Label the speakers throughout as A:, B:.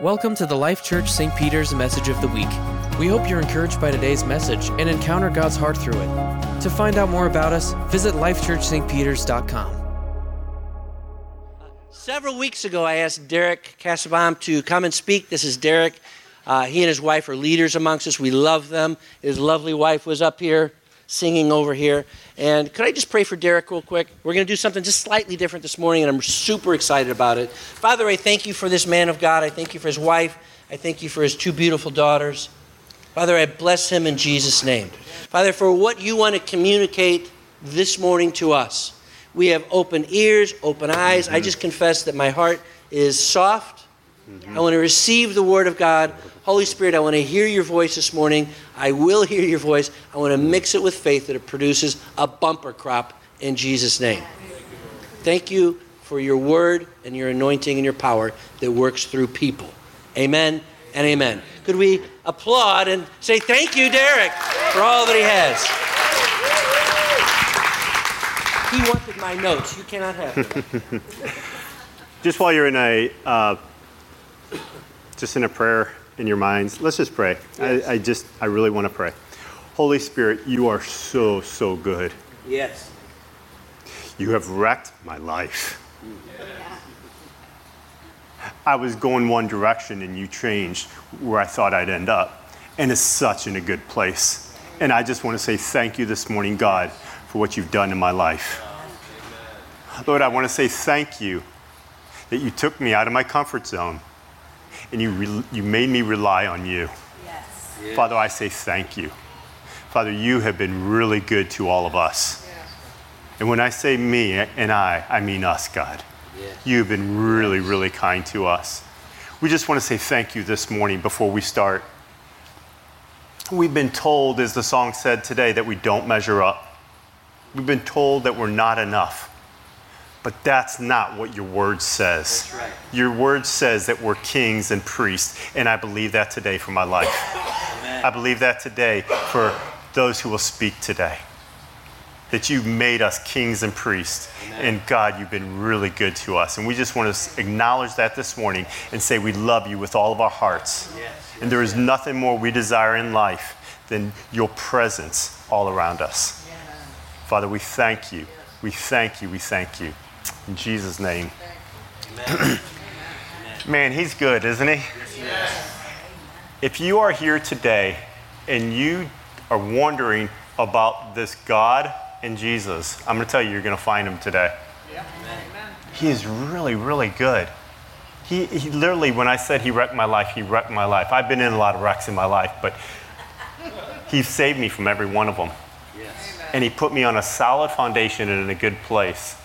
A: Welcome to the Life Church St. Peter's Message of the Week. We hope you're encouraged by today's message and encounter God's heart through it. To find out more about us, visit lifechurchstpeters.com.
B: Several weeks ago, I asked Derek Kassabaum to come and speak. This is Derek. Uh, he and his wife are leaders amongst us. We love them. His lovely wife was up here singing over here. And could I just pray for Derek real quick? We're going to do something just slightly different this morning, and I'm super excited about it. Father, I thank you for this man of God. I thank you for his wife. I thank you for his two beautiful daughters. Father, I bless him in Jesus' name. Father, for what you want to communicate this morning to us. We have open ears, open eyes. Mm-hmm. I just confess that my heart is soft. Mm-hmm. I want to receive the word of God. Holy Spirit, I want to hear your voice this morning. I will hear your voice. I want to mix it with faith that it produces a bumper crop in Jesus' name. Thank you for your word and your anointing and your power that works through people. Amen and amen. Could we applaud and say thank you, Derek, for all that he has? He wanted my notes. You cannot have them.
C: just while you're in a, uh, just in a prayer in your minds, let's just pray. Yes. I, I just, I really want to pray. Holy Spirit, you are so, so good.
B: Yes.
C: You have wrecked my life. I was going one direction and you changed where I thought I'd end up. And it's such in a good place. And I just want to say thank you this morning, God, for what you've done in my life. Lord, I want to say thank you that you took me out of my comfort zone and you, re- you made me rely on you. Yes. Father, I say thank you. Father, you have been really good to all of us. Yeah. And when I say me and I, I mean us, God. Yeah. You've been really, really kind to us. We just want to say thank you this morning before we start. We've been told, as the song said today, that we don't measure up. We've been told that we're not enough. But that's not what your word says. Right. Your word says that we're kings and priests, and I believe that today for my life. Amen. I believe that today for those who will speak today. That you've made us kings and priests. Amen. And God, you've been really good to us. And we just want to acknowledge that this morning and say we love you with all of our hearts. Yes. And there is nothing more we desire in life than your presence all around us. Father, we thank you. We thank you. We thank you. In Jesus' name. Man, he's good, isn't he? If you are here today and you are wondering about this God and Jesus, I'm going to tell you, you're going to find him today. He is really, really good. He, he literally, when I said he wrecked my life, he wrecked my life. I've been in a lot of wrecks in my life, but he saved me from every one of them. Yes. And he put me on a solid foundation and in a good place.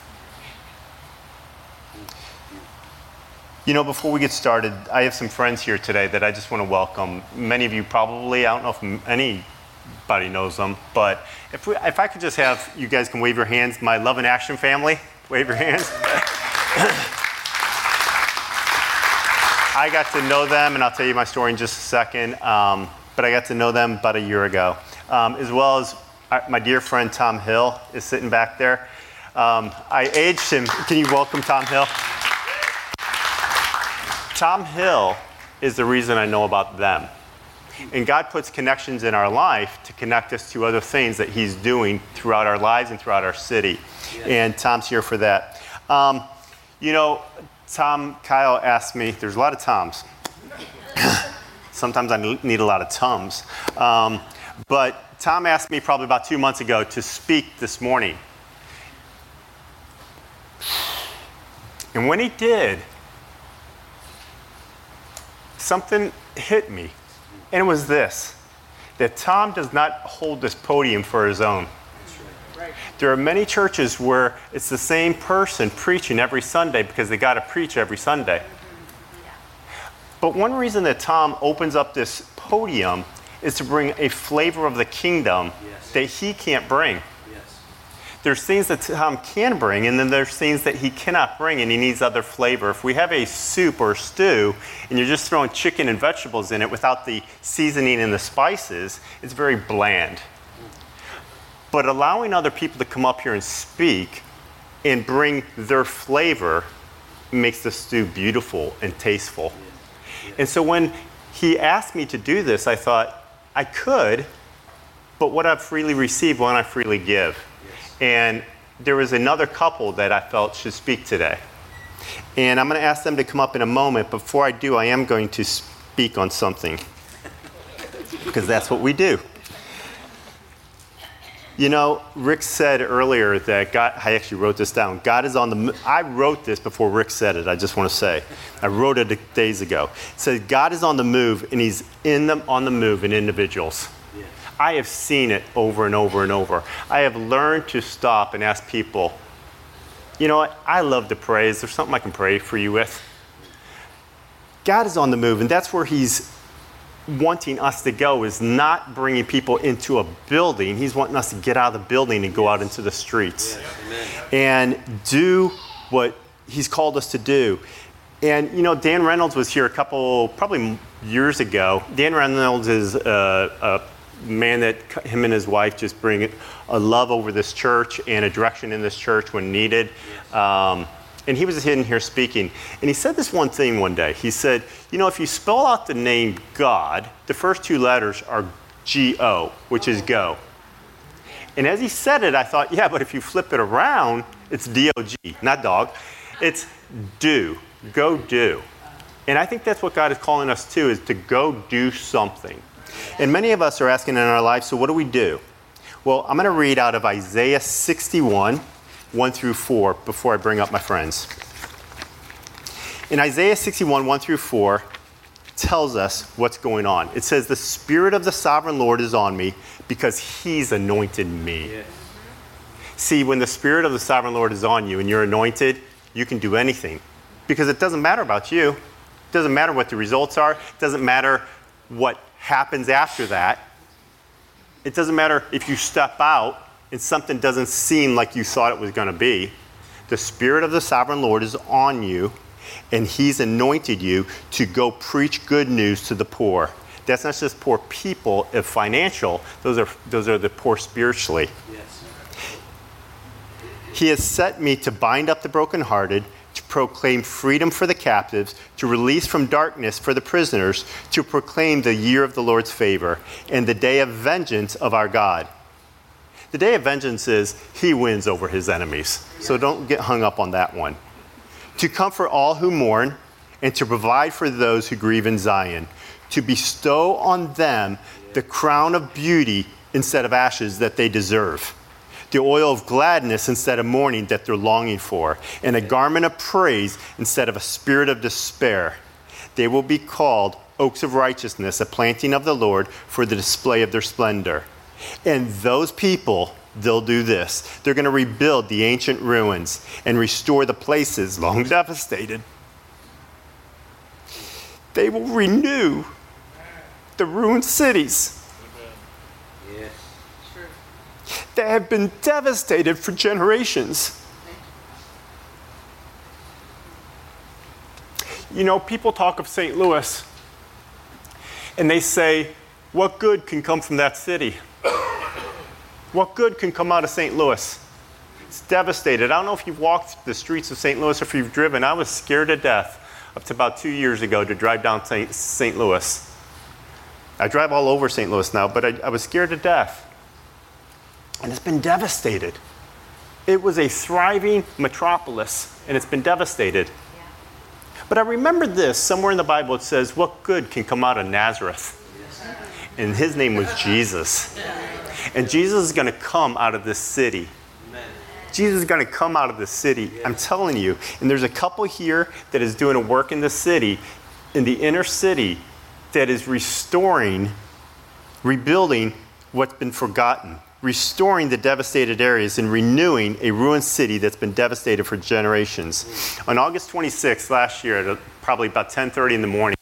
C: You know, before we get started, I have some friends here today that I just want to welcome. Many of you probably, I don't know if anybody knows them, but if, we, if I could just have you guys can wave your hands, my Love in Action family, wave your hands. I got to know them, and I'll tell you my story in just a second, um, but I got to know them about a year ago, um, as well as uh, my dear friend Tom Hill is sitting back there. Um, I aged him. Can you welcome Tom Hill? Tom Hill is the reason I know about them. And God puts connections in our life to connect us to other things that He's doing throughout our lives and throughout our city. Yes. And Tom's here for that. Um, you know, Tom, Kyle asked me, there's a lot of Toms. Sometimes I need a lot of Tums. Um, but Tom asked me probably about two months ago to speak this morning. And when he did, something hit me. And it was this that Tom does not hold this podium for his own. There are many churches where it's the same person preaching every Sunday because they got to preach every Sunday. But one reason that Tom opens up this podium is to bring a flavor of the kingdom yes. that he can't bring there's things that Tom can bring, and then there's things that he cannot bring, and he needs other flavor. If we have a soup or stew, and you're just throwing chicken and vegetables in it without the seasoning and the spices, it's very bland. But allowing other people to come up here and speak and bring their flavor makes the stew beautiful and tasteful. And so when he asked me to do this, I thought, I could, but what I've freely received, why I freely give? And there was another couple that I felt should speak today. And I'm going to ask them to come up in a moment. Before I do, I am going to speak on something because that's what we do. You know, Rick said earlier that God, I actually wrote this down. God is on the, I wrote this before Rick said it, I just want to say. I wrote it days ago. It says, God is on the move and he's in them on the move in individuals. I have seen it over and over and over. I have learned to stop and ask people, you know what? I love to pray. Is there something I can pray for you with? God is on the move, and that's where He's wanting us to go is not bringing people into a building. He's wanting us to get out of the building and go out into the streets and do what he's called us to do. And you know, Dan Reynolds was here a couple, probably years ago. Dan Reynolds is uh, a, a man that him and his wife just bring a love over this church and a direction in this church when needed. Um, and he was in here speaking, and he said this one thing one day. He said, You know, if you spell out the name God, the first two letters are G O, which is go. And as he said it, I thought, Yeah, but if you flip it around, it's D O G, not dog. It's do. Go do. And I think that's what God is calling us to, is to go do something. And many of us are asking in our lives, so what do we do? Well, I'm going to read out of Isaiah 61 1 through 4 before I bring up my friends. In Isaiah 61, 1 through 4, tells us what's going on. It says, The Spirit of the sovereign Lord is on me because he's anointed me. Yes. See, when the Spirit of the sovereign Lord is on you and you're anointed, you can do anything because it doesn't matter about you. It doesn't matter what the results are. It doesn't matter what happens after that. It doesn't matter if you step out and something doesn't seem like you thought it was going to be, the Spirit of the sovereign Lord is on you, and He's anointed you to go preach good news to the poor. That's not just poor people, if financial, those are, those are the poor spiritually. Yes. He has set me to bind up the brokenhearted, proclaim freedom for the captives, to release from darkness for the prisoners, to proclaim the year of the Lord's favor, and the day of vengeance of our God the day of vengeance is he wins over his enemies. So don't get hung up on that one. To comfort all who mourn and to provide for those who grieve in Zion, to bestow on them the crown of beauty instead of ashes that they deserve, the oil of gladness instead of mourning that they're longing for, and a garment of praise instead of a spirit of despair. They will be called oaks of righteousness, a planting of the Lord for the display of their splendor. And those people, they'll do this they're going to rebuild the ancient ruins and restore the places long devastated. They will renew the ruined cities that have been devastated for generations. You know, people talk of St. Louis and they say, what good can come from that city? What good can come out of St. Louis? It's devastated. I don't know if you've walked the streets of St. Louis or if you've driven. I was scared to death up to about two years ago to drive down St. Louis. I drive all over St. Louis now, but I, I was scared to death. And it's been devastated. It was a thriving metropolis, and it's been devastated. But I remember this somewhere in the Bible it says, What good can come out of Nazareth? And his name was Jesus. And Jesus is going to come out of this city. Jesus is going to come out of the city. I'm telling you. And there's a couple here that is doing a work in the city, in the inner city, that is restoring, rebuilding what's been forgotten, restoring the devastated areas, and renewing a ruined city that's been devastated for generations. On August 26th last year, at probably about 10:30 in the morning,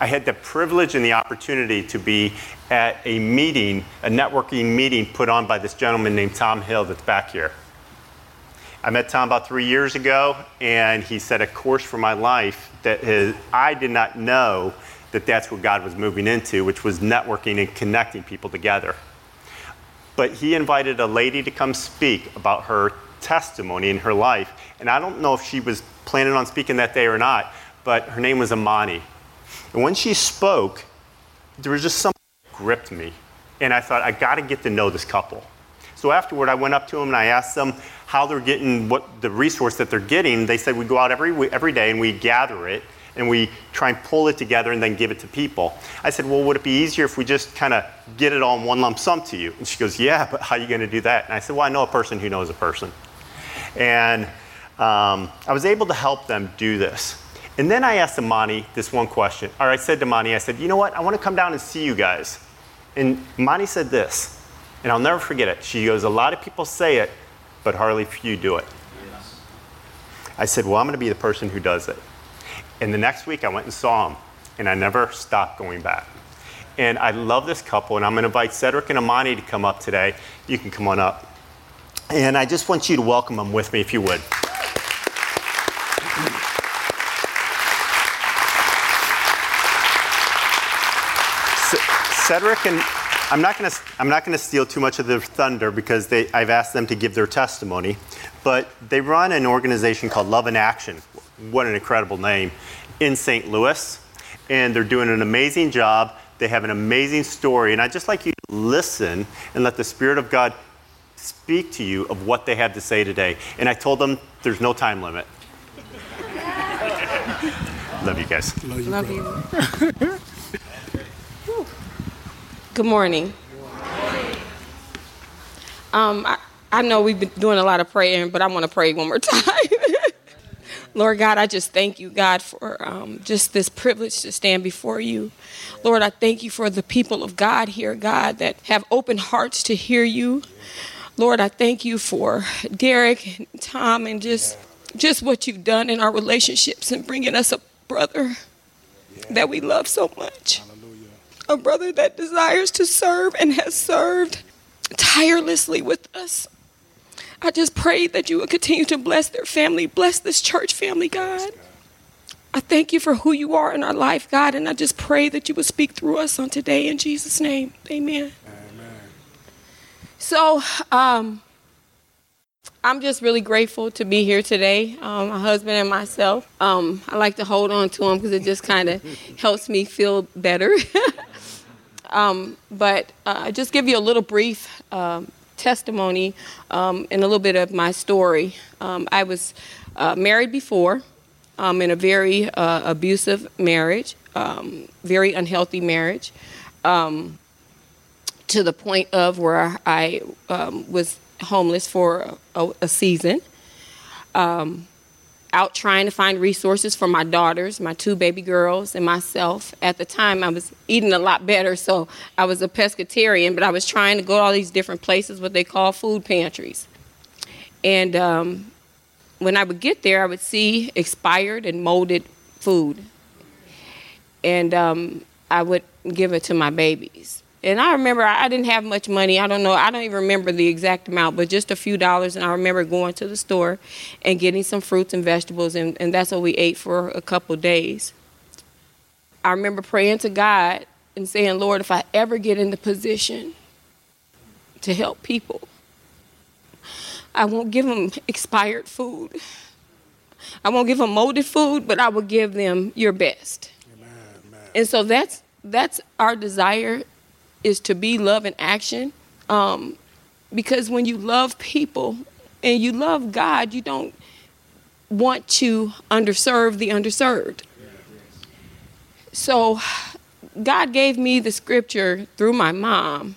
C: I had the privilege and the opportunity to be at a meeting, a networking meeting put on by this gentleman named Tom Hill that's back here. I met Tom about three years ago, and he set a course for my life that I did not know that that's what God was moving into, which was networking and connecting people together. But he invited a lady to come speak about her testimony in her life, and I don't know if she was planning on speaking that day or not, but her name was Amani. And when she spoke, there was just something that gripped me. And I thought, I got to get to know this couple. So afterward, I went up to them and I asked them how they're getting what the resource that they're getting. They said we go out every, every day and we gather it and we try and pull it together and then give it to people. I said, well, would it be easier if we just kind of get it all in one lump sum to you? And she goes, yeah, but how are you going to do that? And I said, well, I know a person who knows a person. And um, I was able to help them do this. And then I asked Amani this one question. Or I said to Amani, I said, you know what? I want to come down and see you guys. And Amani said this and I'll never forget it. She goes, A lot of people say it, but hardly few do it. Yes. I said, Well, I'm going to be the person who does it. And the next week I went and saw them, and I never stopped going back. And I love this couple, and I'm going to invite Cedric and Amani to come up today. You can come on up. And I just want you to welcome them with me, if you would. Cedric and I'm not going to I'm not going to steal too much of their thunder because they, I've asked them to give their testimony, but they run an organization called Love in Action. What an incredible name in St. Louis, and they're doing an amazing job. They have an amazing story, and I'd just like you to listen and let the Spirit of God speak to you of what they have to say today. And I told them there's no time limit. Love you guys.
D: Love you. Love you. Good morning. Um, I, I know we've been doing a lot of praying, but I want to pray one more time. Lord God, I just thank you, God, for um, just this privilege to stand before you. Lord, I thank you for the people of God here, God, that have open hearts to hear you. Lord, I thank you for Derek and Tom and just just what you've done in our relationships and bringing us a brother that we love so much a brother that desires to serve and has served tirelessly with us. I just pray that you would continue to bless their family, bless this church family, God. I thank you for who you are in our life, God, and I just pray that you would speak through us on today in Jesus' name. Amen. Amen. So, um, I'm just really grateful to be here today, um, my husband and myself. Um, I like to hold on to him because it just kind of helps me feel better. Um, but uh, just give you a little brief um, testimony um, and a little bit of my story. Um, I was uh, married before um, in a very uh, abusive marriage, um, very unhealthy marriage, to the point of where I was homeless for a, a season. Um, out trying to find resources for my daughters, my two baby girls, and myself. At the time, I was eating a lot better, so I was a pescatarian, but I was trying to go to all these different places, what they call food pantries. And um, when I would get there, I would see expired and molded food. And um, I would give it to my babies. And I remember I didn't have much money. I don't know. I don't even remember the exact amount, but just a few dollars. And I remember going to the store and getting some fruits and vegetables, and, and that's what we ate for a couple days. I remember praying to God and saying, Lord, if I ever get in the position to help people, I won't give them expired food. I won't give them molded food, but I will give them your best. Amen, amen. And so that's that's our desire is to be love in action. Um, because when you love people and you love God, you don't want to underserve the underserved. So God gave me the scripture through my mom,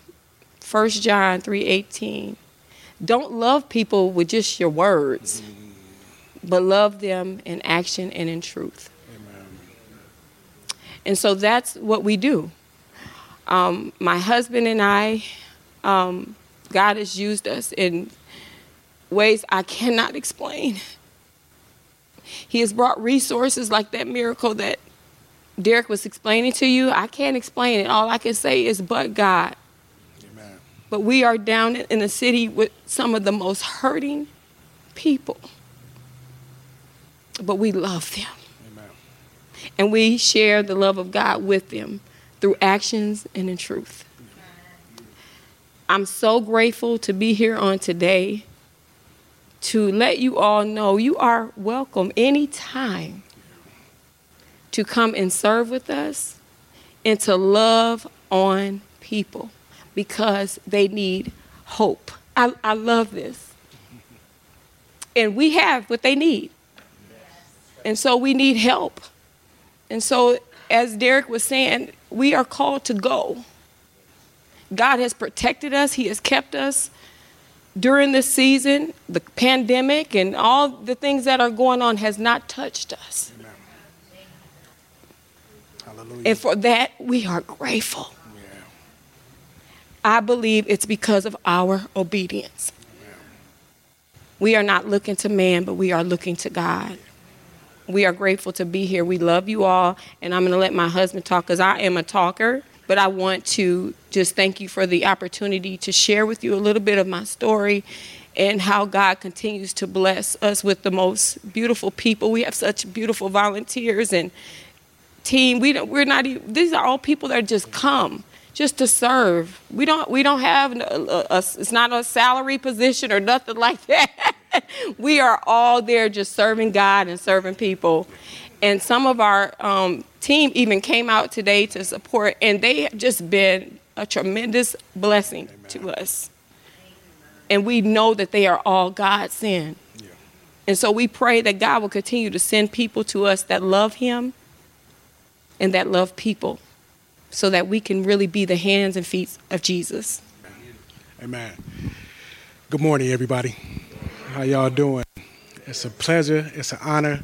D: 1 John 3:18. Don't love people with just your words, but love them in action and in truth. Amen. And so that's what we do. Um, my husband and I, um, God has used us in ways I cannot explain. He has brought resources like that miracle that Derek was explaining to you. I can't explain it. All I can say is, but God. Amen. But we are down in a city with some of the most hurting people. But we love them. Amen. And we share the love of God with them through actions and in truth. I'm so grateful to be here on today to let you all know you are welcome anytime to come and serve with us and to love on people because they need hope. I, I love this. And we have what they need. And so we need help. And so, as Derek was saying, we are called to go. God has protected us, He has kept us during this season. The pandemic and all the things that are going on has not touched us. And for that, we are grateful. Yeah. I believe it's because of our obedience. We are not looking to man, but we are looking to God. We are grateful to be here. We love you all. And I'm going to let my husband talk because I am a talker. But I want to just thank you for the opportunity to share with you a little bit of my story and how God continues to bless us with the most beautiful people. We have such beautiful volunteers and team. We don't, we're not even, these are all people that just come just to serve. We don't we don't have a, a, a, it's not a salary position or nothing like that. we are all there just serving God and serving people. And some of our um, team even came out today to support, and they have just been a tremendous blessing Amen. to us. And we know that they are all God sent. Yeah. And so we pray that God will continue to send people to us that love Him and that love people so that we can really be the hands and feet of Jesus.
E: Amen. Good morning, everybody. How y'all doing? It's a pleasure, it's an honor,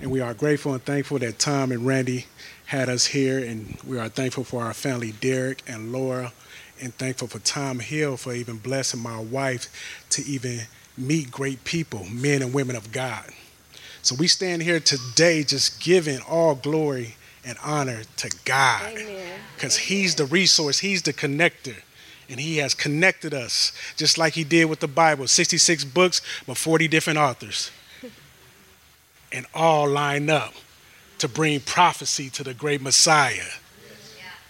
E: and we are grateful and thankful that Tom and Randy had us here, and we are thankful for our family, Derek and Laura, and thankful for Tom Hill for even blessing my wife to even meet great people, men and women of God. So we stand here today just giving all glory and honor to God. Because He's the resource, He's the connector. And He has connected us, just like He did with the Bible 66 books, but 40 different authors. and all line up to bring prophecy to the great Messiah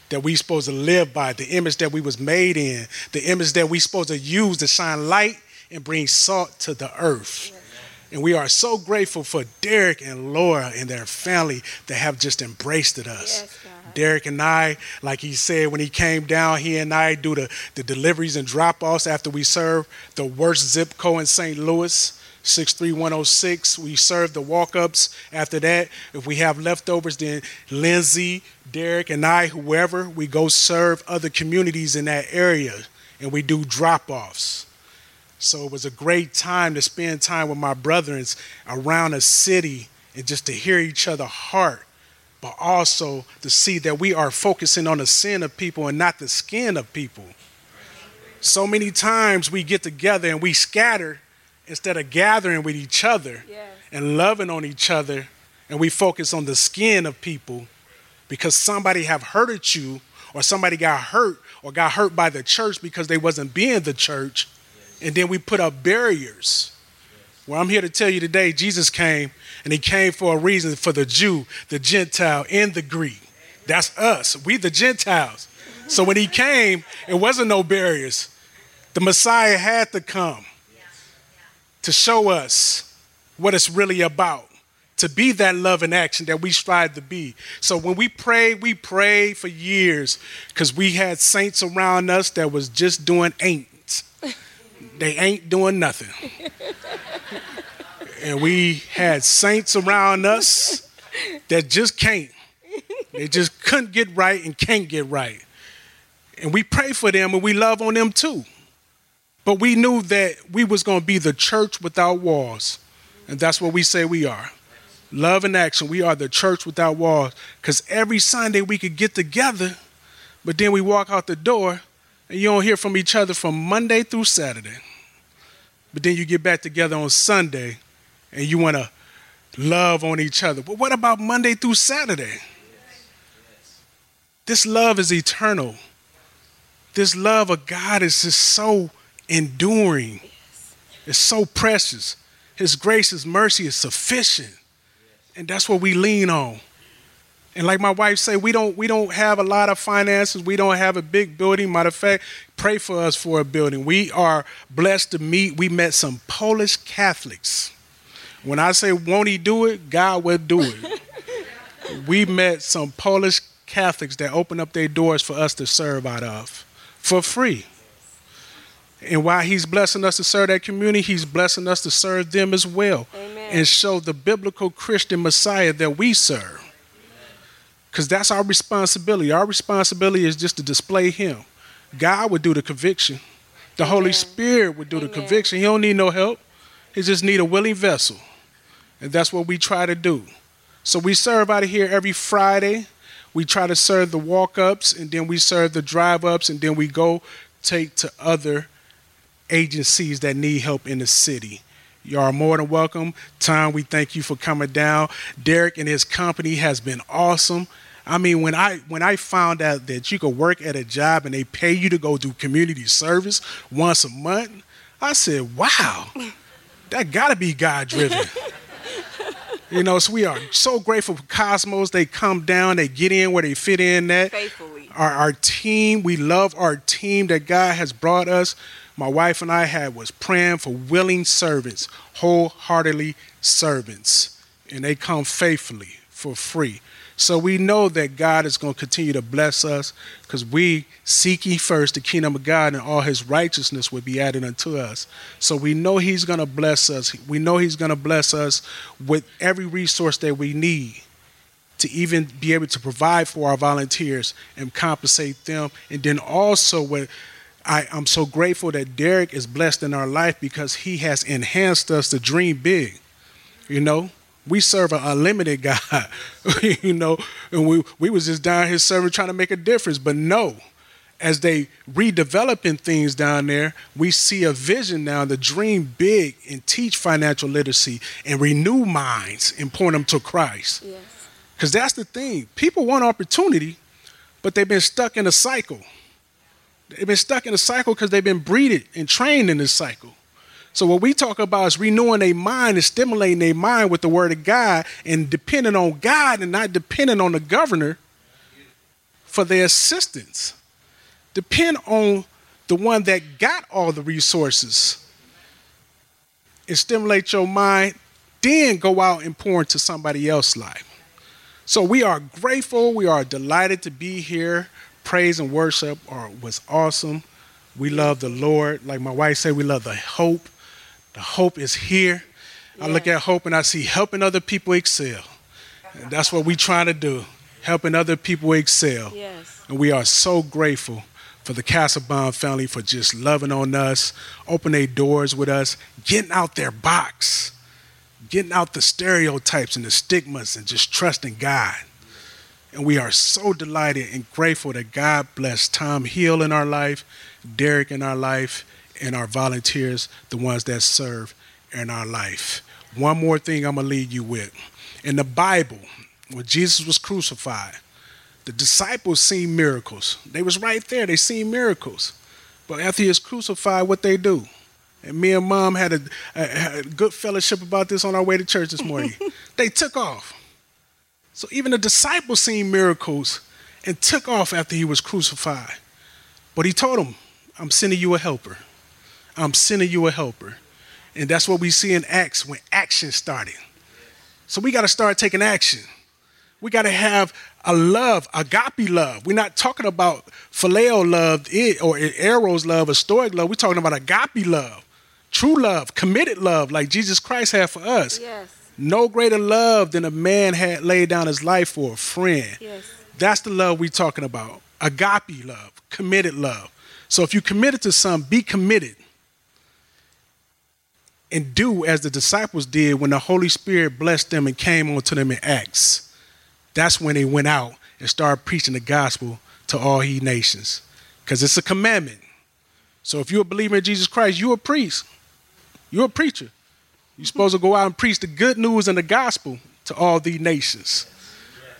E: that we supposed to live by, the image that we was made in, the image that we supposed to use to shine light and bring salt to the earth. And we are so grateful for Derek and Laura and their family that have just embraced us. Yes, Derek and I, like he said when he came down, he and I do the, the deliveries and drop offs after we serve the worst zip code in St. Louis. 63106. We serve the walk ups after that. If we have leftovers, then Lindsay, Derek, and I, whoever, we go serve other communities in that area and we do drop offs. So it was a great time to spend time with my brothers around a city and just to hear each other heart, but also to see that we are focusing on the sin of people and not the skin of people. So many times we get together and we scatter instead of gathering with each other yes. and loving on each other and we focus on the skin of people because somebody have hurted you or somebody got hurt or got hurt by the church because they wasn't being the church and then we put up barriers. Well, I'm here to tell you today, Jesus came, and he came for a reason for the Jew, the Gentile, and the Greek. That's us. We the Gentiles. So when he came, it wasn't no barriers. The Messiah had to come to show us what it's really about, to be that love in action that we strive to be. So when we prayed, we prayed for years because we had saints around us that was just doing ain't they ain't doing nothing. And we had saints around us that just can't. They just couldn't get right and can't get right. And we pray for them and we love on them too. But we knew that we was going to be the church without walls. And that's what we say we are. Love and action. We are the church without walls. Because every Sunday we could get together, but then we walk out the door and you don't hear from each other from Monday through Saturday. But then you get back together on Sunday and you want to love on each other. But what about Monday through Saturday? This love is eternal. This love of God is just so enduring. It's so precious. His grace, His mercy is sufficient. And that's what we lean on. And like my wife said, we don't we don't have a lot of finances. We don't have a big building. Matter of fact, pray for us for a building. We are blessed to meet. We met some Polish Catholics. When I say won't he do it, God will do it. we met some Polish Catholics that opened up their doors for us to serve out of for free. And while he's blessing us to serve that community, he's blessing us to serve them as well
D: Amen.
E: and show the biblical Christian Messiah that we serve. Because that's our responsibility. Our responsibility is just to display him. God would do the conviction. The Holy Spirit would do the conviction. He don't need no help. He just need a willing vessel. And that's what we try to do. So we serve out of here every Friday. We try to serve the walk ups and then we serve the drive ups and then we go take to other agencies that need help in the city. You are more than welcome. Tom, we thank you for coming down. Derek and his company has been awesome. I mean, when I when I found out that you could work at a job and they pay you to go do community service once a month, I said, "Wow, that got to be God driven." you know, so we are so grateful for Cosmos. They come down, they get in where they fit in. That
D: Faithfully.
E: our, our team, we love our team that God has brought us. My wife and I had was praying for willing servants, wholeheartedly servants, and they come faithfully for free. So we know that God is going to continue to bless us because we seek ye first the kingdom of God and all his righteousness will be added unto us. So we know he's going to bless us. We know he's going to bless us with every resource that we need to even be able to provide for our volunteers and compensate them. And then also I, I'm so grateful that Derek is blessed in our life because he has enhanced us to dream big. You know, we serve an unlimited God. you know, and we we was just down here serving, trying to make a difference. But no, as they redeveloping things down there, we see a vision now to dream big and teach financial literacy and renew minds and point them to Christ.
D: Yes.
E: Because that's the thing. People want opportunity, but they've been stuck in a cycle. They've been stuck in a cycle because they've been breeded and trained in this cycle. So what we talk about is renewing their mind and stimulating their mind with the word of God and depending on God and not depending on the governor for their assistance. Depend on the one that got all the resources and stimulate your mind, then go out and pour into somebody else's life. So we are grateful. We are delighted to be here. Praise and worship are, was awesome. We love the Lord. Like my wife said, we love the hope. The hope is here. I look at hope and I see helping other people excel. And that's what we're trying to do, helping other people excel.
D: Yes.
E: And we are so grateful for the Casabon family for just loving on us, opening their doors with us, getting out their box, getting out the stereotypes and the stigmas and just trusting God. And we are so delighted and grateful that God blessed Tom Hill in our life, Derek in our life, and our volunteers, the ones that serve in our life. One more thing I'm going to leave you with. In the Bible, when Jesus was crucified, the disciples seen miracles. They was right there. They seen miracles. But after he was crucified, what they do? And me and mom had a, a, had a good fellowship about this on our way to church this morning. they took off. So even the disciples seen miracles and took off after he was crucified. But he told them, I'm sending you a helper. I'm sending you a helper. And that's what we see in Acts when action started. So we got to start taking action. We got to have a love, agape love. We're not talking about phileo love or eros love or storge love. We're talking about agape love, true love, committed love, like Jesus Christ had for us.
D: Yes.
E: No greater love than a man had laid down his life for a friend.
D: Yes.
E: That's the love we're talking about. Agape love, committed love. So if you're committed to something, be committed. And do as the disciples did when the Holy Spirit blessed them and came onto them in Acts. That's when they went out and started preaching the gospel to all he nations. Because it's a commandment. So if you're a believer in Jesus Christ, you're a priest. You're a preacher. You're supposed to go out and preach the good news and the gospel to all the nations.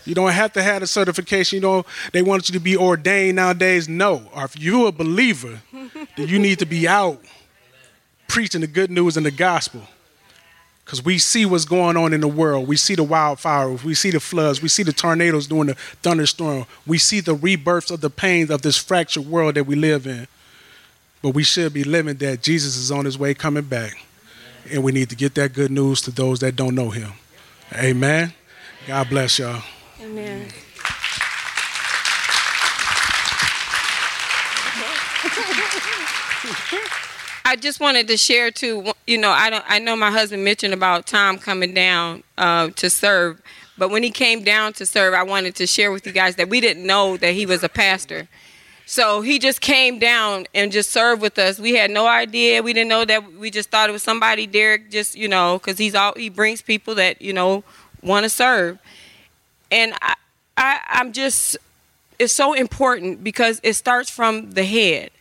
E: You don't have to have a certification. You know, they want you to be ordained nowadays. No. Or if you're a believer, then you need to be out preaching the good news and the gospel. Because we see what's going on in the world. We see the wildfires. We see the floods. We see the tornadoes during the thunderstorm. We see the rebirths of the pains of this fractured world that we live in. But we should be living that Jesus is on his way coming back. And we need to get that good news to those that don't know him. Amen. God bless y'all.
D: Amen. I just wanted to share too. You know, I don't. I know my husband mentioned about Tom coming down uh, to serve, but when he came down to serve, I wanted to share with you guys that we didn't know that he was a pastor. So he just came down and just served with us. We had no idea. We didn't know that. We just thought it was somebody Derek just you know because he's all he brings people that you know want to serve, and I, I I'm just it's so important because it starts from the head.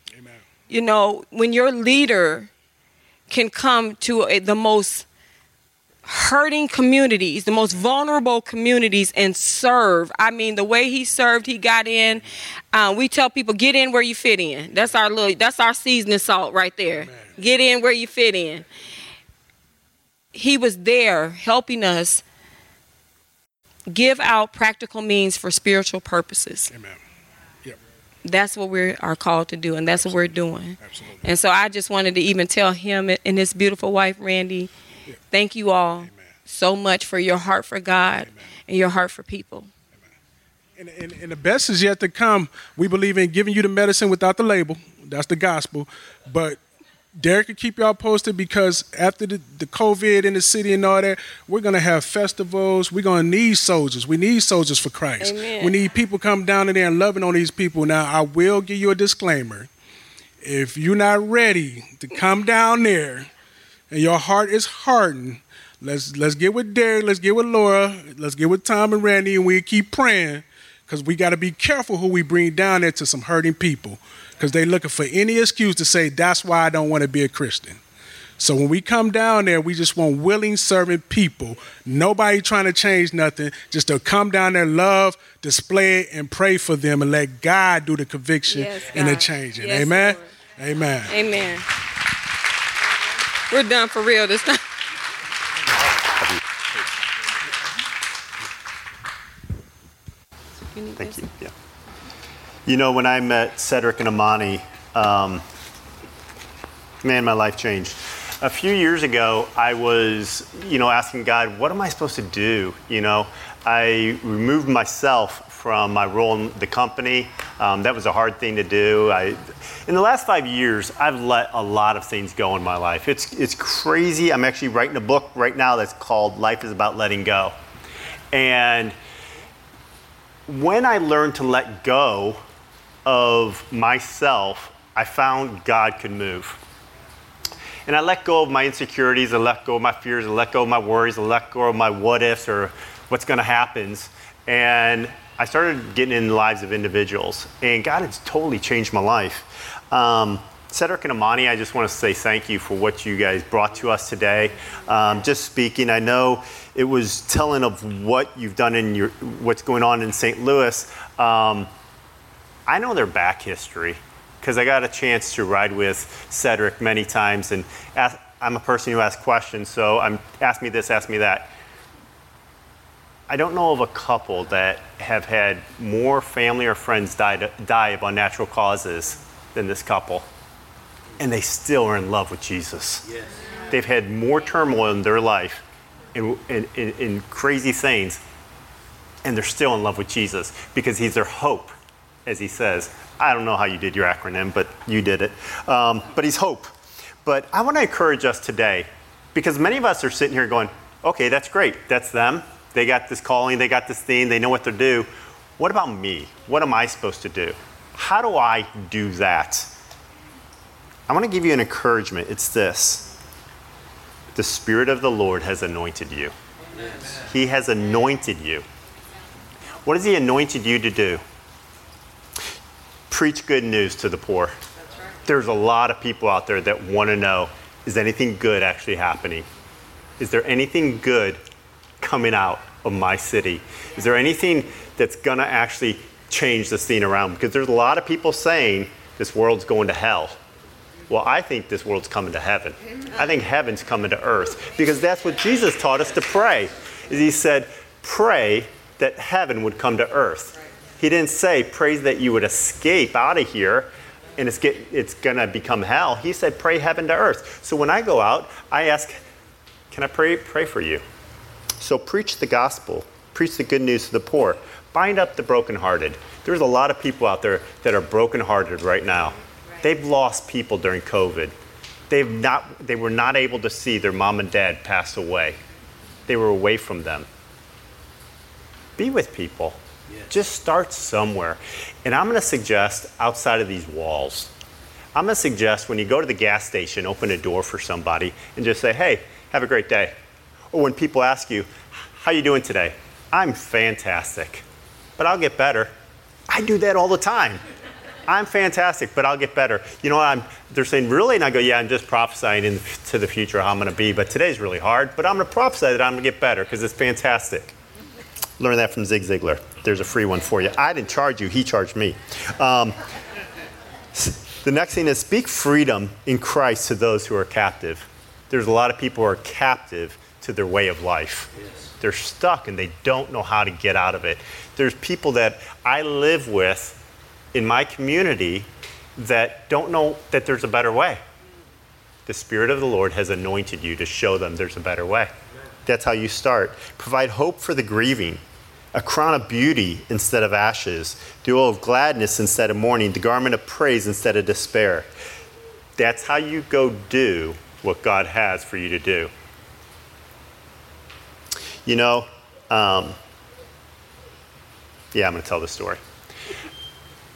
D: You know, when your leader can come to a, the most hurting communities, the most vulnerable communities, and serve. I mean, the way he served, he got in. Uh, we tell people, get in where you fit in. That's our little, that's our seasoning salt right there.
E: Amen.
D: Get in where you fit in. He was there helping us give out practical means for spiritual purposes.
E: Amen.
D: That's what we are called to do, and that's what we're doing.
E: Absolutely.
D: And so I just wanted to even tell him and his beautiful wife, Randy, thank you all so much for your heart for God and your heart for people.
E: And, and, and the best is yet to come. We believe in giving you the medicine without the label. That's the gospel. But Derek can keep y'all posted because after the, the COVID in the city and all that, we're going to have festivals. We're going to need soldiers. We need soldiers for Christ.
D: Amen.
E: We need people come down in there and loving on these people. Now, I will give you a disclaimer. If you're not ready to come down there and your heart is hardened, let's let's get with Derek, let's get with Laura, let's get with Tom and Randy, and we keep praying because we got to be careful who we bring down there to some hurting people because they're looking for any excuse to say that's why I don't want to be a Christian. So when we come down there, we just want willing, serving people. Nobody trying to change nothing. Just to come down there, love, display it, and pray for them, and let God do the conviction
D: Yes,
E: and the changing.
D: Yes,
E: Amen.
D: Lord.
E: Amen.
D: Amen. We're done for real this time.
C: Thank you. Yeah. You know, when I met Cedric and Amani, um, man, my life changed. A few years ago, I was, you know, asking God, what am I supposed to do? You know, I removed myself from my role in the company. Um, that was a hard thing to do. I, in the last five years, I've let a lot of things go in my life. It's, it's crazy. I'm actually writing a book right now that's called Life is About Letting Go. And when I learned to let go of myself, I found God could move. And I let go of my insecurities, I let go of my fears, I let go of my worries, I let go of my what ifs or what's going to happen. And I started getting in the lives of individuals. And God has totally changed my life. Um, Cedric and Amani, I just want to say thank you for what you guys brought to us today. Um, just speaking, I know it was telling of what you've done in your, what's going on in St. Louis. Um, I know their back history because I got a chance to ride with Cedric many times, and ask, I'm a person who asks questions. So I'm ask me this, ask me that. I don't know of a couple that have had more family or friends die, die of unnatural causes than this couple, and they still are in love with Jesus. Yes. They've had more turmoil in their life and, and, and, and crazy things, and they're still in love with Jesus because He's their hope, as He says. I don't know how you did your acronym, but you did it. Um, but He's hope. But I want to encourage us today because many of us are sitting here going, okay, that's great. That's them. They got this calling, they got this thing, they know what to do. What about me? What am I supposed to do? How do I do that? I want to give you an encouragement. It's this the Spirit of the Lord has anointed you. He has anointed you. What has He anointed you to do? Preach good news to the poor. There's a lot of people out there that want to know is anything good actually happening? Is there anything good coming out of my city? Is there anything that's going to actually change the scene around? Because there's a lot of people saying this world's going to hell. Well, I think this world's coming to heaven. I think heaven's coming to earth because that's what Jesus taught us to pray. Is he said, "Pray that heaven would come to earth." He didn't say, "Pray that you would escape out of here." And it's, get, it's gonna become hell. He said, pray heaven to earth. So when I go out, I ask, can I pray, pray for you? So preach the gospel Preach the good news to the poor. Bind up the brokenhearted. There's a lot of people out there that are brokenhearted right now. They've lost people during COVID. They've not, they were not able to see their mom and dad pass away. They were away from them. Be with people. Just start somewhere. And I'm going to suggest outside of these walls, I'm going to suggest when you go to the gas station, open a door for somebody and just say, hey, have a great day. Or when people ask you, how you doing today? I'm fantastic, but I'll get better. I do that all the time. I'm fantastic, but I'll get better. You know, I'm, they're saying, really? And I go, yeah, I'm just prophesying into the future how I'm going to be, but today's really hard, but I'm going to prophesy that I'm going to get better because it's fantastic. Learn that from Zig Ziglar. There's a free one for you. I didn't charge you, he charged me. Um, the next thing is speak freedom in Christ to those who are captive. There's a lot of people who are captive to their way of life. Yes. They're stuck and they don't know how to get out of it. There's people that I live with in my community that don't know that there's a better way. The Spirit of the Lord has anointed you to show them there's a better way. That's how you start. Provide hope for the grieving, a crown of beauty instead of ashes, the oil of gladness instead of mourning, the garment of praise instead of despair. That's how you go do what God has for you to do. You know, um, yeah, I'm going to tell the story.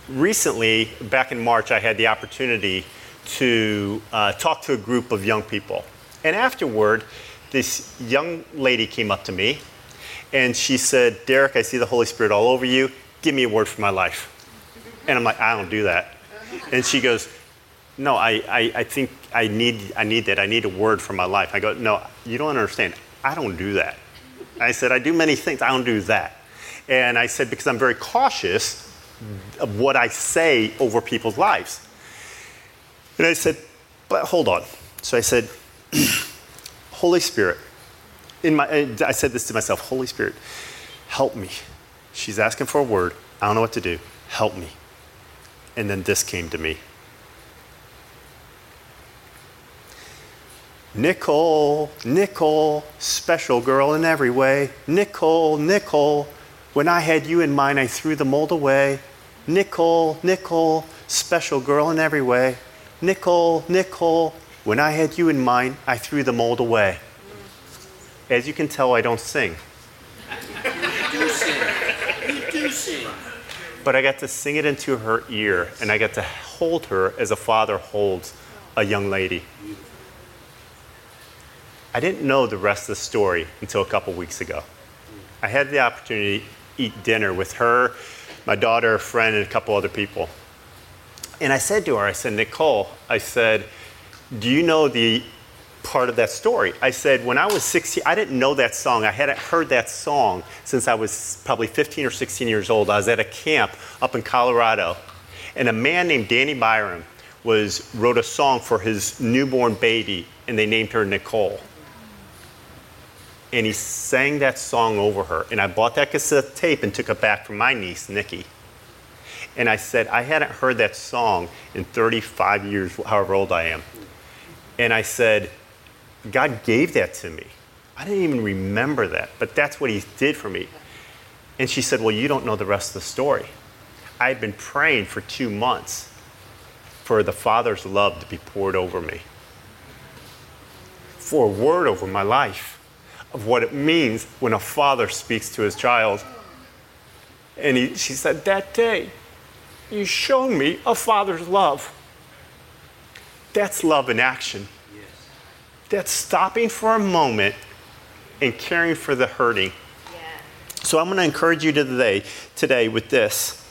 C: Recently, back in March, I had the opportunity to uh, talk to a group of young people. And afterward, this young lady came up to me and she said, Derek, I see the Holy Spirit all over you. Give me a word for my life. And I'm like, I don't do that. And she goes, No, I, I, I think I need, I need that. I need a word for my life. I go, No, you don't understand. I don't do that. I said, I do many things, I don't do that. And I said, because I'm very cautious of what I say over people's lives. And I said, but hold on. So I said, Holy Spirit, in my, I said this to myself, Holy Spirit, help me. She's asking for a word. I don't know what to do. Help me. And then this came to me. Nicole, Nicole, special girl in every way. Nicole, Nicole, when I had you in mind, I threw the mold away. Nicole, Nicole, special girl in every way. Nicole, Nicole, when I had you in mind, I threw the mold away. As you can tell, I don't sing.
B: You do sing. You do sing.
C: But I got to sing it into her ear, and I got to hold her as a father holds a young lady. I didn't know the rest of the story until a couple weeks ago. I had the opportunity to eat dinner with her, my daughter, a friend, and a couple other people. And I said to her, I said, Nicole, I said, do you know the part of that story? I said, when I was 16, I didn't know that song. I hadn't heard that song since I was probably 15 or 16 years old. I was at a camp up in Colorado, and a man named Danny Byram was wrote a song for his newborn baby, and they named her Nicole and he sang that song over her. And I bought that cassette tape and took it back from my niece, Nikki. And I said, I hadn't heard that song in 35 years, however old I am. And I said, God gave that to me. I didn't even remember that, but that's what He did for me. And she said, Well, you don't know the rest of the story. I had been praying for two months for the Father's love to be poured over me, for a word over my life of what it means when a father speaks to his child. And he, she said, That day, you showed me a father's love. That's love in action. Yes. That's stopping for a moment and caring for the hurting. Yeah. So I'm going to encourage you today, today with this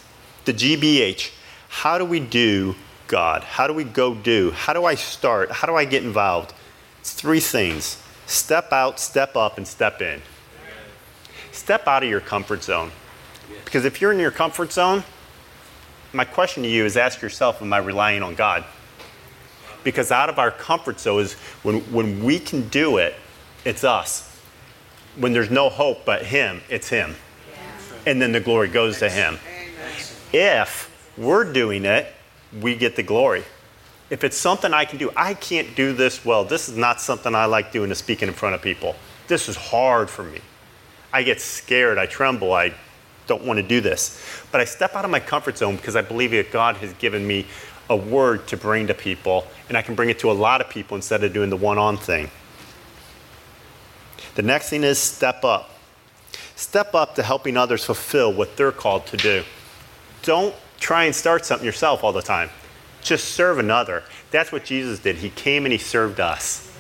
C: the GBH. How do we do God? How do we go do? How do I start? How do I get involved? It's three things Step out, step up, and step in. Step out of your comfort zone. Because if you're in your comfort zone, my question to you is ask yourself, am I relying on God? Because out of our comfort zone is when, when we can do it, it's us. When there's no hope but Him, it's Him. And then the glory goes to Him. If we're doing it, we get the glory. If it's something I can do, I can't do this well. This is not something I like doing to speaking in front of people. This is hard for me. I get scared, I tremble, I don't want to do this. But I step out of my comfort zone because I believe that God has given me a word to bring to people, and I can bring it to a lot of people instead of doing the one on thing. The next thing is step up. Step up to helping others fulfill what they're called to do. Don't try and start something yourself all the time. Just serve another. That's what Jesus did. He came and he served us.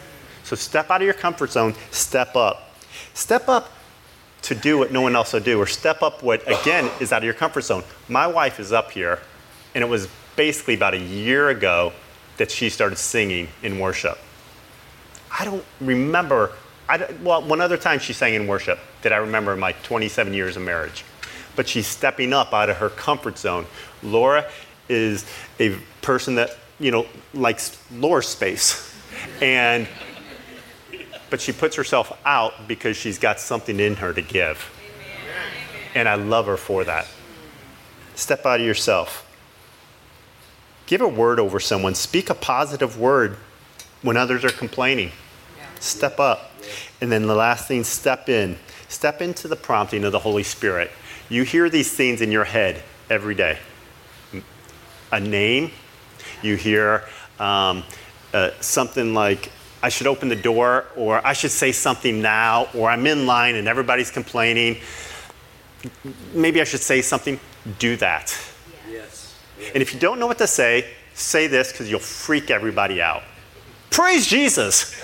C: So step out of your comfort zone, step up. Step up to do what no one else will do, or step up what, again, is out of your comfort zone. My wife is up here, and it was basically about a year ago that she started singing in worship. I don't remember, I, don't, well, one other time she sang in worship that I remember in my 27 years of marriage. But she's stepping up out of her comfort zone. Laura is a person that, you know, likes Laura's space. And but she puts herself out because she's got something in her to give. And I love her for that. Step out of yourself. Give a word over someone. Speak a positive word when others are complaining. Step up. And then the last thing, step in. Step into the prompting of the Holy Spirit. You hear these things in your head every day a name, you hear um, uh, something like, I should open the door, or I should say something now, or I'm in line and everybody's complaining. Maybe I should say something. Do that. And if you don't know what to say, say this because you'll freak everybody out. Praise Jesus.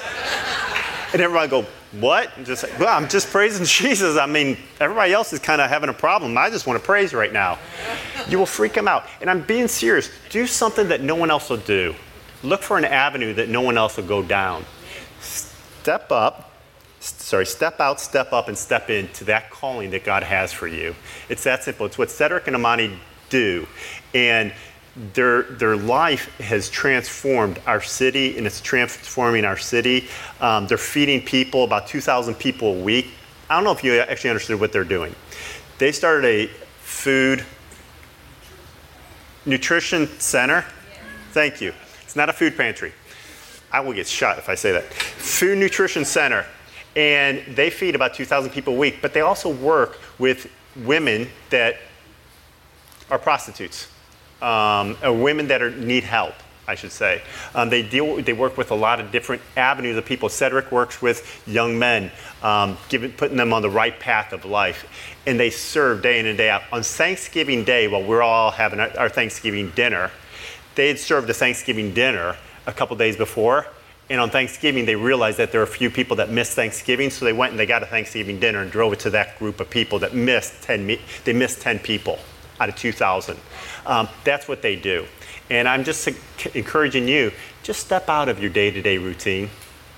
C: and everybody go, what? And just well, I'm just praising Jesus. I mean, everybody else is kind of having a problem. I just want to praise right now. You will freak them out. And I'm being serious. Do something that no one else will do. Look for an avenue that no one else will go down. Step up, sorry, step out, step up, and step into that calling that God has for you. It's that simple. It's what Cedric and Amani do. And their, their life has transformed our city and it's transforming our city. Um, they're feeding people, about 2,000 people a week. I don't know if you actually understood what they're doing. They started a food nutrition center. Thank you. It's not a food pantry. I will get shot if I say that. Food Nutrition Center. And they feed about 2,000 people a week, but they also work with women that are prostitutes, um, or women that are, need help. I should say. Um, they deal. They work with a lot of different avenues of people. Cedric works with young men, um, giving, putting them on the right path of life, and they serve day in and day out. On Thanksgiving Day, while we're all having our Thanksgiving dinner, they had served a Thanksgiving dinner a couple days before. And on Thanksgiving, they realized that there were a few people that missed Thanksgiving, so they went and they got a Thanksgiving dinner and drove it to that group of people that missed 10, they missed 10 people out of 2,000. Um, that's what they do. And I'm just encouraging you, just step out of your day to day routine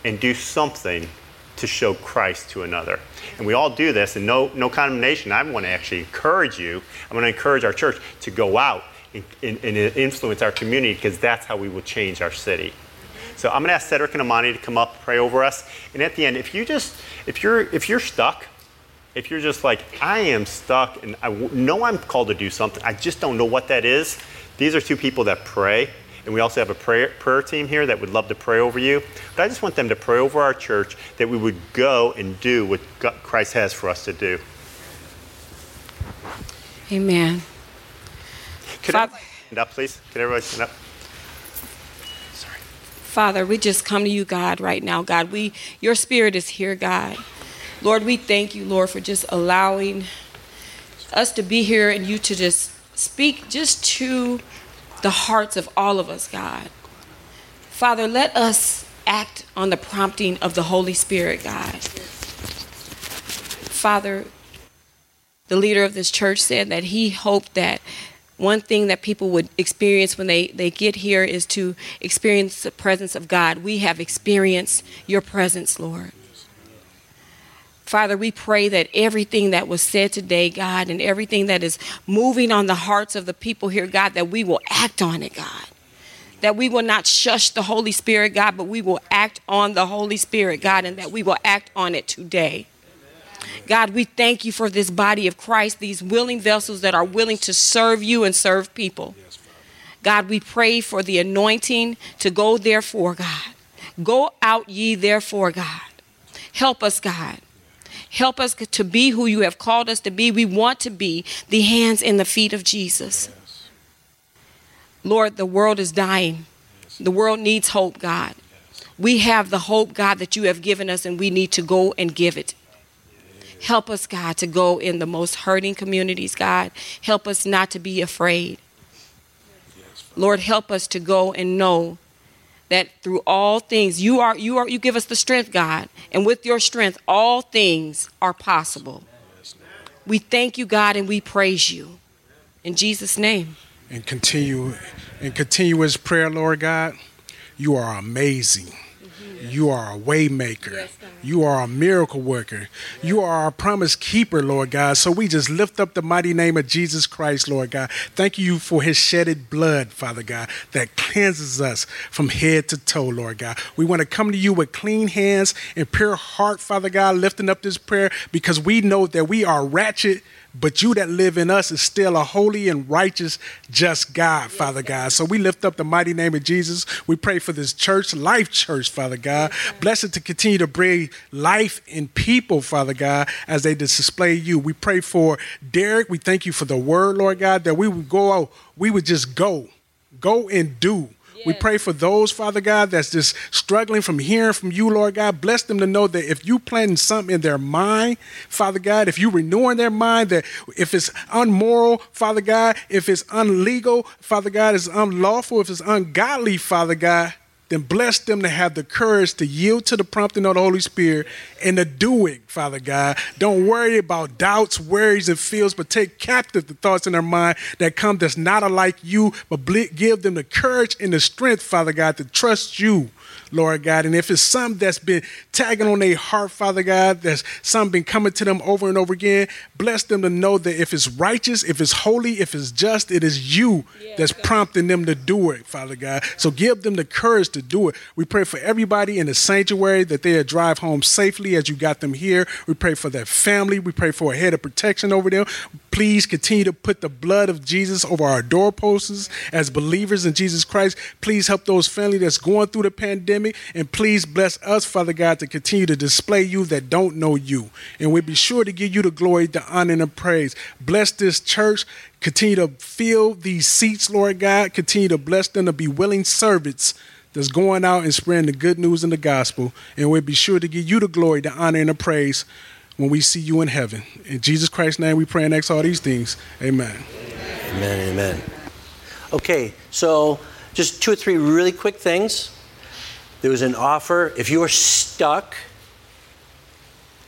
C: and do something to show Christ to another. And we all do this, and no, no condemnation. I want to actually encourage you, I want to encourage our church to go out and, and influence our community because that's how we will change our city. So I'm going to ask Cedric and Amani to come up, pray over us. And at the end, if you just, if you're, if you're stuck, if you're just like, I am stuck and I know I'm called to do something, I just don't know what that is. These are two people that pray. And we also have a prayer, prayer team here that would love to pray over you. But I just want them to pray over our church that we would go and do what Christ has for us to do.
D: Amen.
C: Could Father, stand up, please? Can everybody stand up?
D: Sorry. Father, we just come to you, God, right now. God, we your spirit is here, God. Lord, we thank you, Lord, for just allowing us to be here and you to just speak just to the hearts of all of us, God. Father, let us act on the prompting of the Holy Spirit, God. Father, the leader of this church said that he hoped that one thing that people would experience when they, they get here is to experience the presence of God. We have experienced your presence, Lord. Father, we pray that everything that was said today, God, and everything that is moving on the hearts of the people here, God, that we will act on it, God. That we will not shush the Holy Spirit, God, but we will act on the Holy Spirit, God, and that we will act on it today. God, we thank you for this body of Christ, these willing vessels that are willing to serve you and serve people. God, we pray for the anointing to go therefore, God. Go out ye therefore, God. Help us, God. Help us to be who you have called us to be. We want to be the hands and the feet of Jesus. Lord, the world is dying. The world needs hope, God. We have the hope, God, that you have given us, and we need to go and give it. Help us, God, to go in the most hurting communities, God. Help us not to be afraid. Lord, help us to go and know that through all things you are you are you give us the strength, God, and with your strength all things are possible. We thank you, God, and we praise you. In Jesus' name.
E: And continue and continuous prayer, Lord God. You are amazing. You are a waymaker. Yes, you are a miracle worker. You are a promise keeper, Lord God. So we just lift up the mighty name of Jesus Christ, Lord God. Thank you for his shedded blood, Father God, that cleanses us from head to toe, Lord God. We want to come to you with clean hands and pure heart, Father God, lifting up this prayer because we know that we are ratchet but you that live in us is still a holy and righteous, just God, Father God. So we lift up the mighty name of Jesus. We pray for this church, Life Church, Father God. Bless it to continue to bring life in people, Father God, as they display you. We pray for Derek. We thank you for the word, Lord God, that we would go out, we would just go, go and do we pray for those, Father God, that's just struggling from hearing from you, Lord God. Bless them to know that if you planting something in their mind, Father God, if you renewing their mind, that if it's unmoral, Father God, if it's unlegal, Father God, it's unlawful, if it's ungodly, Father God, then bless them to have the courage to yield to the prompting of the Holy Spirit and to do it, Father God. Don't worry about doubts, worries, and fears, but take captive the thoughts in their mind that come that's not alike you, but give them the courage and the strength, Father God, to trust you Lord God. And if it's something that's been tagging on their heart, Father God, that's something been coming to them over and over again, bless them to know that if it's righteous, if it's holy, if it's just, it is you that's prompting them to do it, Father God. So give them the courage to do it. We pray for everybody in the sanctuary that they'll drive home safely as you got them here. We pray for their family. We pray for a head of protection over them. Please continue to put the blood of Jesus over our doorposts as believers in Jesus Christ. Please help those family that's going through the pandemic. And please bless us, Father God, to continue to display you that don't know you. And we'll be sure to give you the glory, the honor, and the praise. Bless this church. Continue to fill these seats, Lord God. Continue to bless them to be willing servants that's going out and spreading the good news and the gospel. And we'll be sure to give you the glory, the honor, and the praise when we see you in heaven. In Jesus Christ's name we pray and ask all these things. Amen.
B: Amen. Amen. Okay, so just two or three really quick things. There was an offer. If you are stuck,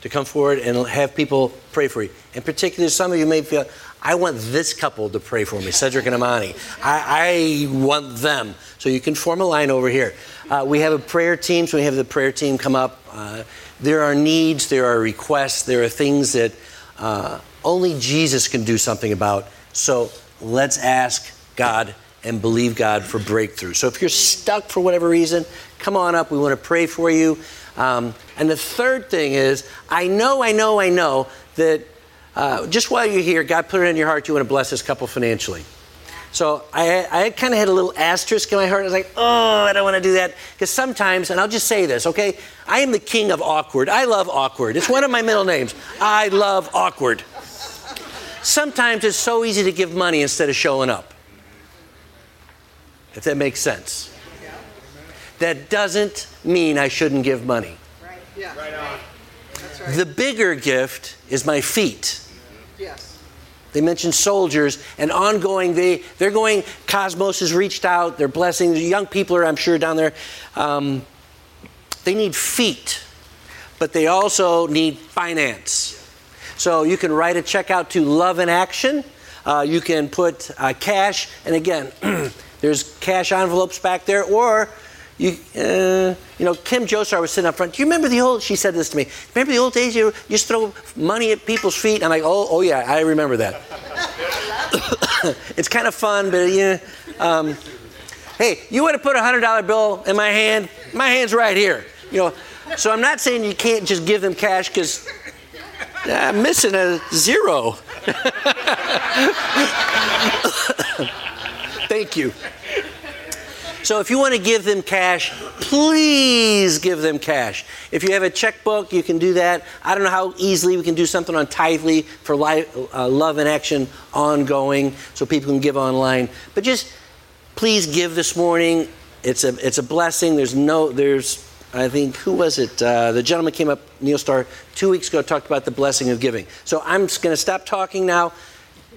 B: to come forward and have people pray for you. In particular, some of you may feel, I want this couple to pray for me, Cedric and Amani. I, I want them. So you can form a line over here. Uh, we have a prayer team, so we have the prayer team come up. Uh, there are needs, there are requests, there are things that uh, only Jesus can do something about. So let's ask God and believe God for breakthrough. So if you're stuck for whatever reason, come on up. We want to pray for you. Um, and the third thing is, I know, I know, I know that uh, just while you're here, God put it in your heart you want to bless this couple financially. So I, I kind of had a little asterisk in my heart. I was like, oh, I don't want to do that. Because sometimes, and I'll just say this, okay? I am the king of awkward. I love awkward. It's one of my middle names. I love awkward. Sometimes it's so easy to give money instead of showing up. If that makes sense. That doesn't mean I shouldn't give money. Right. Yeah. Right on. Right. The bigger gift is my feet. Yes. They mentioned soldiers and ongoing. They they're going. Cosmos has reached out. They're blessing the young people are I'm sure down there. Um, they need feet, but they also need finance. So you can write a check out to Love in Action. Uh, you can put uh, cash, and again, there's cash envelopes back there, or you, uh, you know, Kim Josar was sitting up front. Do you remember the old? She said this to me. Remember the old days? You just throw money at people's feet. I'm like, oh, oh yeah, I remember that. it's kind of fun, but yeah. Um, hey, you want to put a hundred dollar bill in my hand? My hand's right here. You know, so I'm not saying you can't just give them cash because I'm missing a zero. Thank you. So if you want to give them cash, please give them cash. If you have a checkbook, you can do that. I don't know how easily we can do something on Tithely for life, uh, Love in Action ongoing so people can give online. But just please give this morning. It's a, it's a blessing. There's no, there's, I think, who was it? Uh, the gentleman came up, Neil Starr, two weeks ago, talked about the blessing of giving. So I'm just going to stop talking now.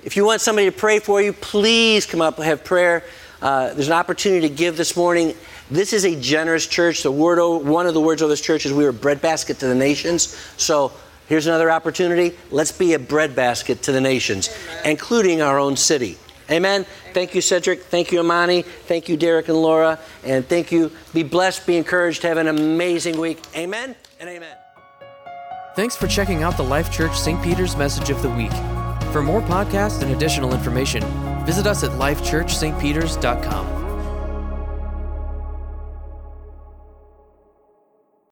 B: If you want somebody to pray for you, please come up and have prayer. Uh, there's an opportunity to give this morning. This is a generous church. The word, one of the words of this church is we are breadbasket to the nations. So here's another opportunity. Let's be a breadbasket to the nations, Amen. including our own city. Amen. Thank you, Cedric. Thank you, Amani. Thank you, Derek and Laura. And thank you. Be blessed, be encouraged, have an amazing week. Amen and amen.
A: Thanks for checking out the Life Church St. Peter's Message of the Week. For more podcasts and additional information, visit us at lifechurchstpeters.com.